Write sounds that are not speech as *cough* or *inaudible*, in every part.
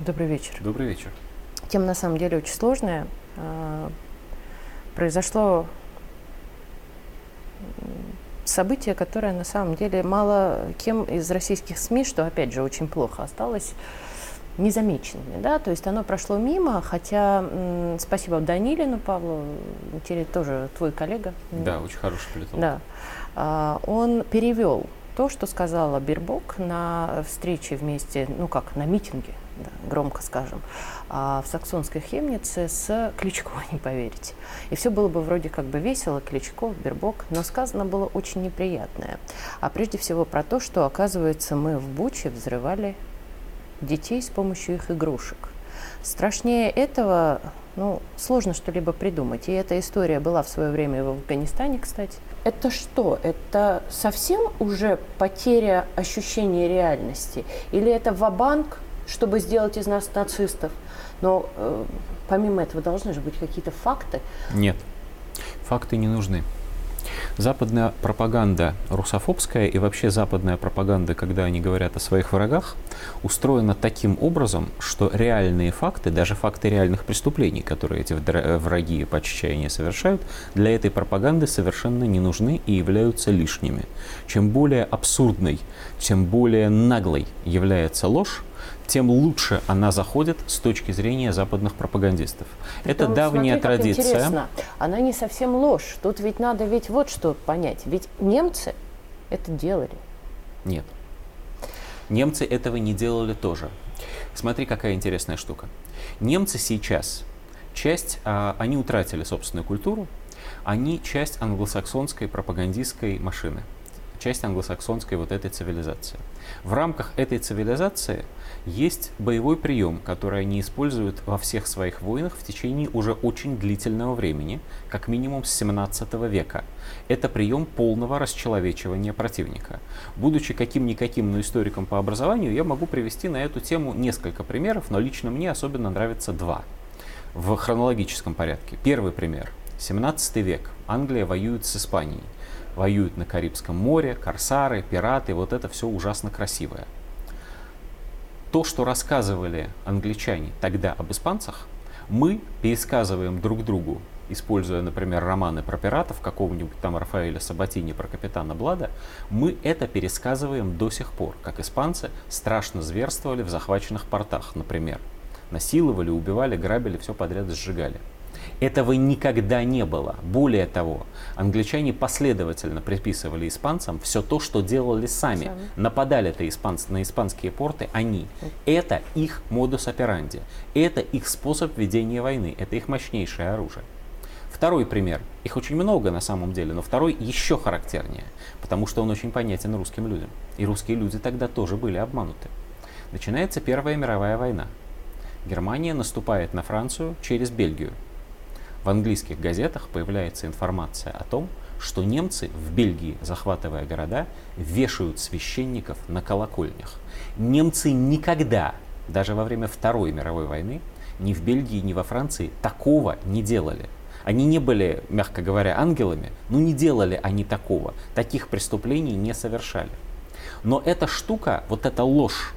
Добрый вечер. Добрый вечер. Тема на самом деле очень сложная. А, произошло событие, которое на самом деле мало кем из российских СМИ, что опять же очень плохо осталось незамеченными, да, то есть оно прошло мимо, хотя м, спасибо Данилину Павлу, тоже твой коллега. Да, очень хороший политолог. Да, а, он перевел то, что сказала Бирбок на встрече вместе, ну как, на митинге, да, громко скажем, а, в саксонской Хемнице с Кличко, *laughs* не поверите. И все было бы вроде как бы весело, Кличко, Бербок, но сказано было очень неприятное. А прежде всего про то, что, оказывается, мы в Буче взрывали детей с помощью их игрушек. Страшнее этого, ну, сложно что-либо придумать. И эта история была в свое время в Афганистане, кстати. Это что? Это совсем уже потеря ощущения реальности? Или это вабанк, чтобы сделать из нас нацистов? Но э, помимо этого должны же быть какие-то факты. Нет, факты не нужны. Западная пропаганда русофобская и вообще западная пропаганда, когда они говорят о своих врагах, устроена таким образом, что реальные факты, даже факты реальных преступлений, которые эти враги по отчаянию совершают, для этой пропаганды совершенно не нужны и являются лишними. Чем более абсурдной, чем более наглой является ложь, тем лучше она заходит с точки зрения западных пропагандистов. Это Притом, давняя смотри, традиция. Интересно. Она не совсем ложь. Тут ведь надо ведь вот что понять. Ведь немцы это делали. Нет. Немцы этого не делали тоже. Смотри, какая интересная штука. Немцы сейчас часть, а, они утратили собственную культуру, они часть англосаксонской пропагандистской машины часть англосаксонской вот этой цивилизации. В рамках этой цивилизации есть боевой прием, который они используют во всех своих войнах в течение уже очень длительного времени, как минимум с 17 века. Это прием полного расчеловечивания противника. Будучи каким-никаким, но историком по образованию, я могу привести на эту тему несколько примеров, но лично мне особенно нравятся два в хронологическом порядке. Первый пример. 17 век. Англия воюет с Испанией воюют на Карибском море, корсары, пираты, вот это все ужасно красивое. То, что рассказывали англичане тогда об испанцах, мы пересказываем друг другу, используя, например, романы про пиратов, какого-нибудь там Рафаэля Сабатини про капитана Блада, мы это пересказываем до сих пор, как испанцы страшно зверствовали в захваченных портах, например. Насиловали, убивали, грабили, все подряд сжигали. Этого никогда не было. Более того, англичане последовательно приписывали испанцам все то, что делали сами. сами. Нападали-то испанцы на испанские порты они. Это их модус операнди. Это их способ ведения войны. Это их мощнейшее оружие. Второй пример. Их очень много на самом деле, но второй еще характернее, потому что он очень понятен русским людям. И русские люди тогда тоже были обмануты. Начинается Первая мировая война. Германия наступает на Францию через Бельгию в английских газетах появляется информация о том, что немцы в Бельгии, захватывая города, вешают священников на колокольнях. Немцы никогда, даже во время Второй мировой войны, ни в Бельгии, ни во Франции такого не делали. Они не были, мягко говоря, ангелами, но не делали они такого. Таких преступлений не совершали. Но эта штука, вот эта ложь,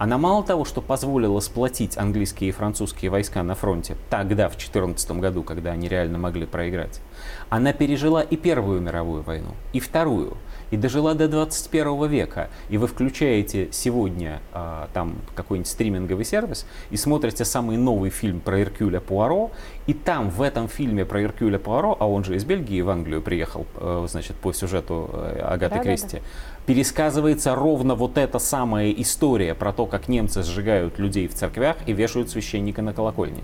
она мало того, что позволила сплотить английские и французские войска на фронте тогда, в 2014 году, когда они реально могли проиграть, она пережила и Первую мировую войну, и Вторую, и дожила до 21 века. И вы включаете сегодня а, там какой-нибудь стриминговый сервис и смотрите самый новый фильм про Иркюля Пуаро, и там в этом фильме про Иркюля Пуаро, а он же из Бельгии в Англию приехал, э, значит, по сюжету э, Агаты да, Кристи, да, да пересказывается ровно вот эта самая история про то, как немцы сжигают людей в церквях и вешают священника на колокольне.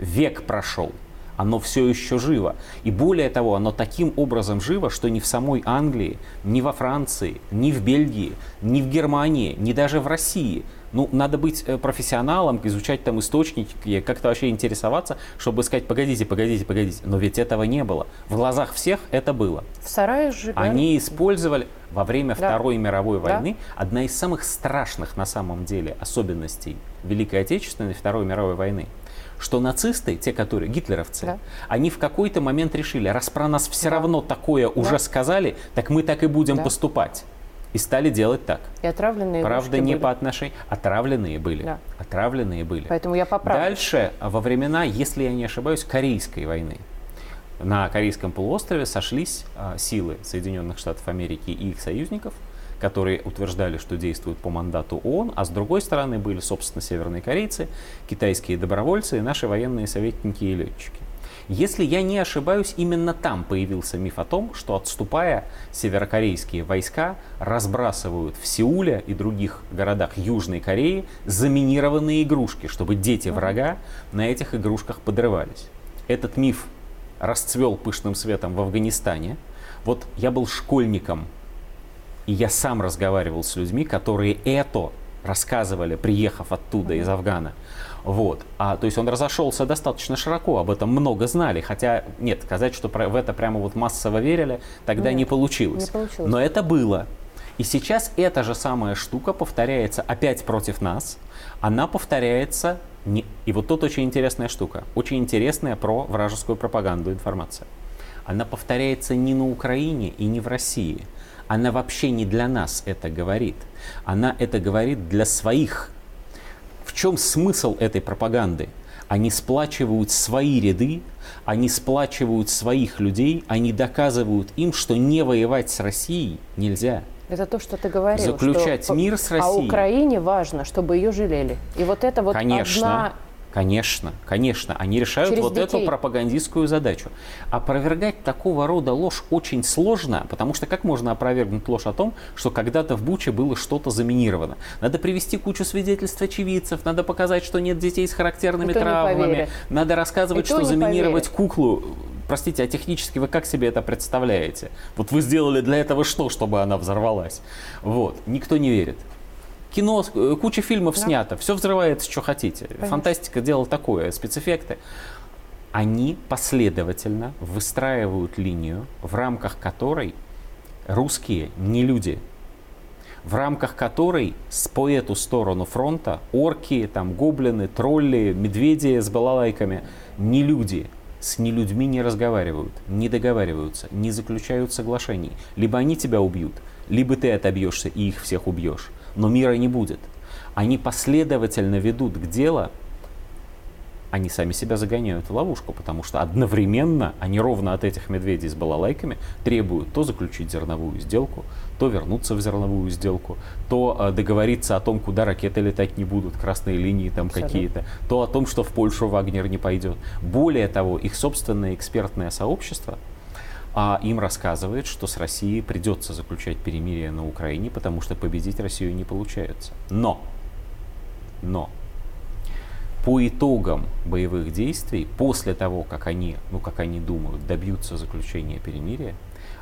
Век прошел, оно все еще живо. И более того, оно таким образом живо, что ни в самой Англии, ни во Франции, ни в Бельгии, ни в Германии, ни даже в России ну, надо быть э, профессионалом, изучать там источники, как-то вообще интересоваться, чтобы сказать, погодите, погодите, погодите. Но ведь этого не было. В глазах всех это было. В сарае сжигали. Они использовали во время да. Второй мировой войны да. одна из самых страшных на самом деле особенностей Великой Отечественной Второй мировой войны что нацисты, те, которые гитлеровцы, да. они в какой-то момент решили, раз про нас все да. равно такое да. уже сказали, так мы так и будем да. поступать. И стали делать так. И отравленные Правда, не были. по отношению... Отравленные были. Да. Отравленные были. Поэтому я поправлю. Дальше, во времена, если я не ошибаюсь, Корейской войны, на Корейском полуострове сошлись а, силы Соединенных Штатов Америки и их союзников, которые утверждали, что действуют по мандату ООН, а с другой стороны были, собственно, северные корейцы, китайские добровольцы и наши военные советники и летчики. Если я не ошибаюсь, именно там появился миф о том, что отступая, северокорейские войска разбрасывают в Сеуле и других городах Южной Кореи заминированные игрушки, чтобы дети врага на этих игрушках подрывались. Этот миф расцвел пышным светом в Афганистане. Вот я был школьником, и я сам разговаривал с людьми, которые это рассказывали, приехав оттуда, из Афгана. Вот. А, то есть он разошелся достаточно широко, об этом много знали, хотя нет, сказать, что в это прямо вот массово верили, тогда Нет, не получилось. не получилось. Но это было. И сейчас эта же самая штука повторяется опять против нас. Она повторяется... Не... И вот тут очень интересная штука. Очень интересная про вражескую пропаганду информация. Она повторяется не на Украине и не в России. Она вообще не для нас это говорит. Она это говорит для своих. В чем смысл этой пропаганды? Они сплачивают свои ряды, они сплачивают своих людей, они доказывают им, что не воевать с Россией нельзя. Это то, что ты говорил. Заключать что мир с А Россией. Украине важно, чтобы ее жалели. И вот это вот Конечно. одна... Конечно, конечно, они решают Через вот эту детей. пропагандистскую задачу. Опровергать такого рода ложь очень сложно, потому что как можно опровергнуть ложь о том, что когда-то в Буче было что-то заминировано? Надо привести кучу свидетельств очевидцев, надо показать, что нет детей с характерными И то не травмами, надо рассказывать, И то что заминировать куклу. Простите, а технически вы как себе это представляете? Вот вы сделали для этого что, чтобы она взорвалась? Вот, никто не верит. Кино, э, куча фильмов Да. снято, все взрывается, что хотите. Фантастика делала такое, спецэффекты. Они последовательно выстраивают линию, в рамках которой русские не люди, в рамках которой с по эту сторону фронта орки, там, гоблины, тролли, медведи с балалайками не люди, с нелюдьми не разговаривают, не договариваются, не заключают соглашений. Либо они тебя убьют, либо ты отобьешься и их всех убьешь. Но мира не будет. Они последовательно ведут к делу, они сами себя загоняют в ловушку, потому что одновременно они ровно от этих медведей с балалайками требуют то заключить зерновую сделку, то вернуться в зерновую сделку, то э, договориться о том, куда ракеты летать не будут, красные линии там какие-то, то о том, что в Польшу Вагнер не пойдет. Более того, их собственное экспертное сообщество а, им рассказывает, что с Россией придется заключать перемирие на Украине, потому что победить Россию не получается. Но, но, по итогам боевых действий, после того, как они, ну, как они думают, добьются заключения перемирия,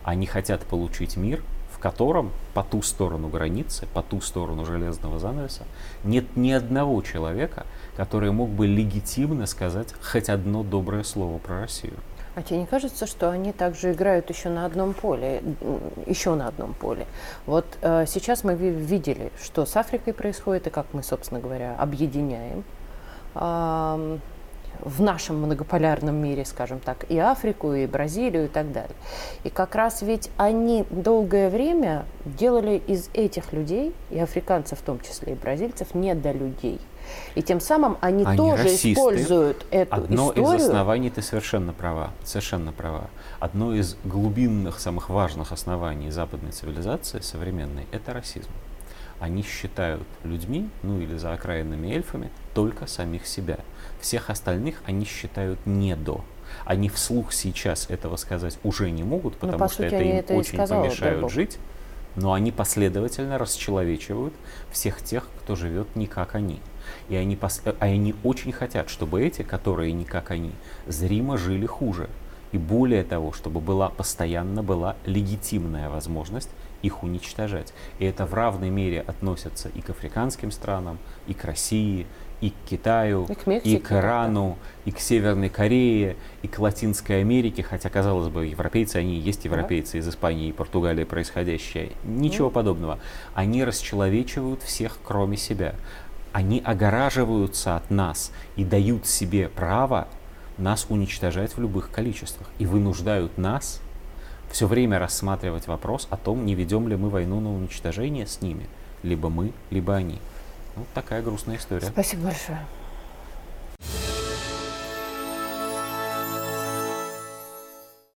они хотят получить мир, в котором по ту сторону границы, по ту сторону железного занавеса нет ни одного человека, который мог бы легитимно сказать хоть одно доброе слово про Россию. А тебе не кажется, что они также играют еще на одном поле, еще на одном поле? Вот э, сейчас мы ви- видели, что с Африкой происходит, и как мы, собственно говоря, объединяем ам, в нашем многополярном мире, скажем так, и Африку, и Бразилию, и так далее. И как раз ведь они долгое время делали из этих людей, и африканцев в том числе, и бразильцев, недолюдей. И тем самым они, Они тоже расисты. используют эту Одно историю. из оснований, ты совершенно права, совершенно права. Одно из глубинных, самых важных оснований западной цивилизации современной – это расизм. Они считают людьми, ну или за окраинными эльфами, только самих себя. Всех остальных они считают недо. Они вслух сейчас этого сказать уже не могут, потому по что сути, это им это очень сказал помешают жить. Но они последовательно расчеловечивают всех тех, кто живет не как они. И они, пос- э, а они очень хотят, чтобы эти, которые не как они, зримо жили хуже. И более того, чтобы была постоянно была легитимная возможность их уничтожать. И это в равной мере относится и к африканским странам, и к России, и к Китаю, И к Мексике, к Ирану, и к Северной Корее, и к Латинской Америке, хотя, казалось бы, европейцы, они и есть европейцы из Испании и Португалии происходящие. Ничего подобного. Они расчеловечивают всех, кроме себя. Они огораживаются от нас и дают себе право нас уничтожать в любых количествах. И вынуждают нас все время рассматривать вопрос о том, не ведем ли мы войну на уничтожение с ними. Либо мы, либо они. Вот такая грустная история. Спасибо большое.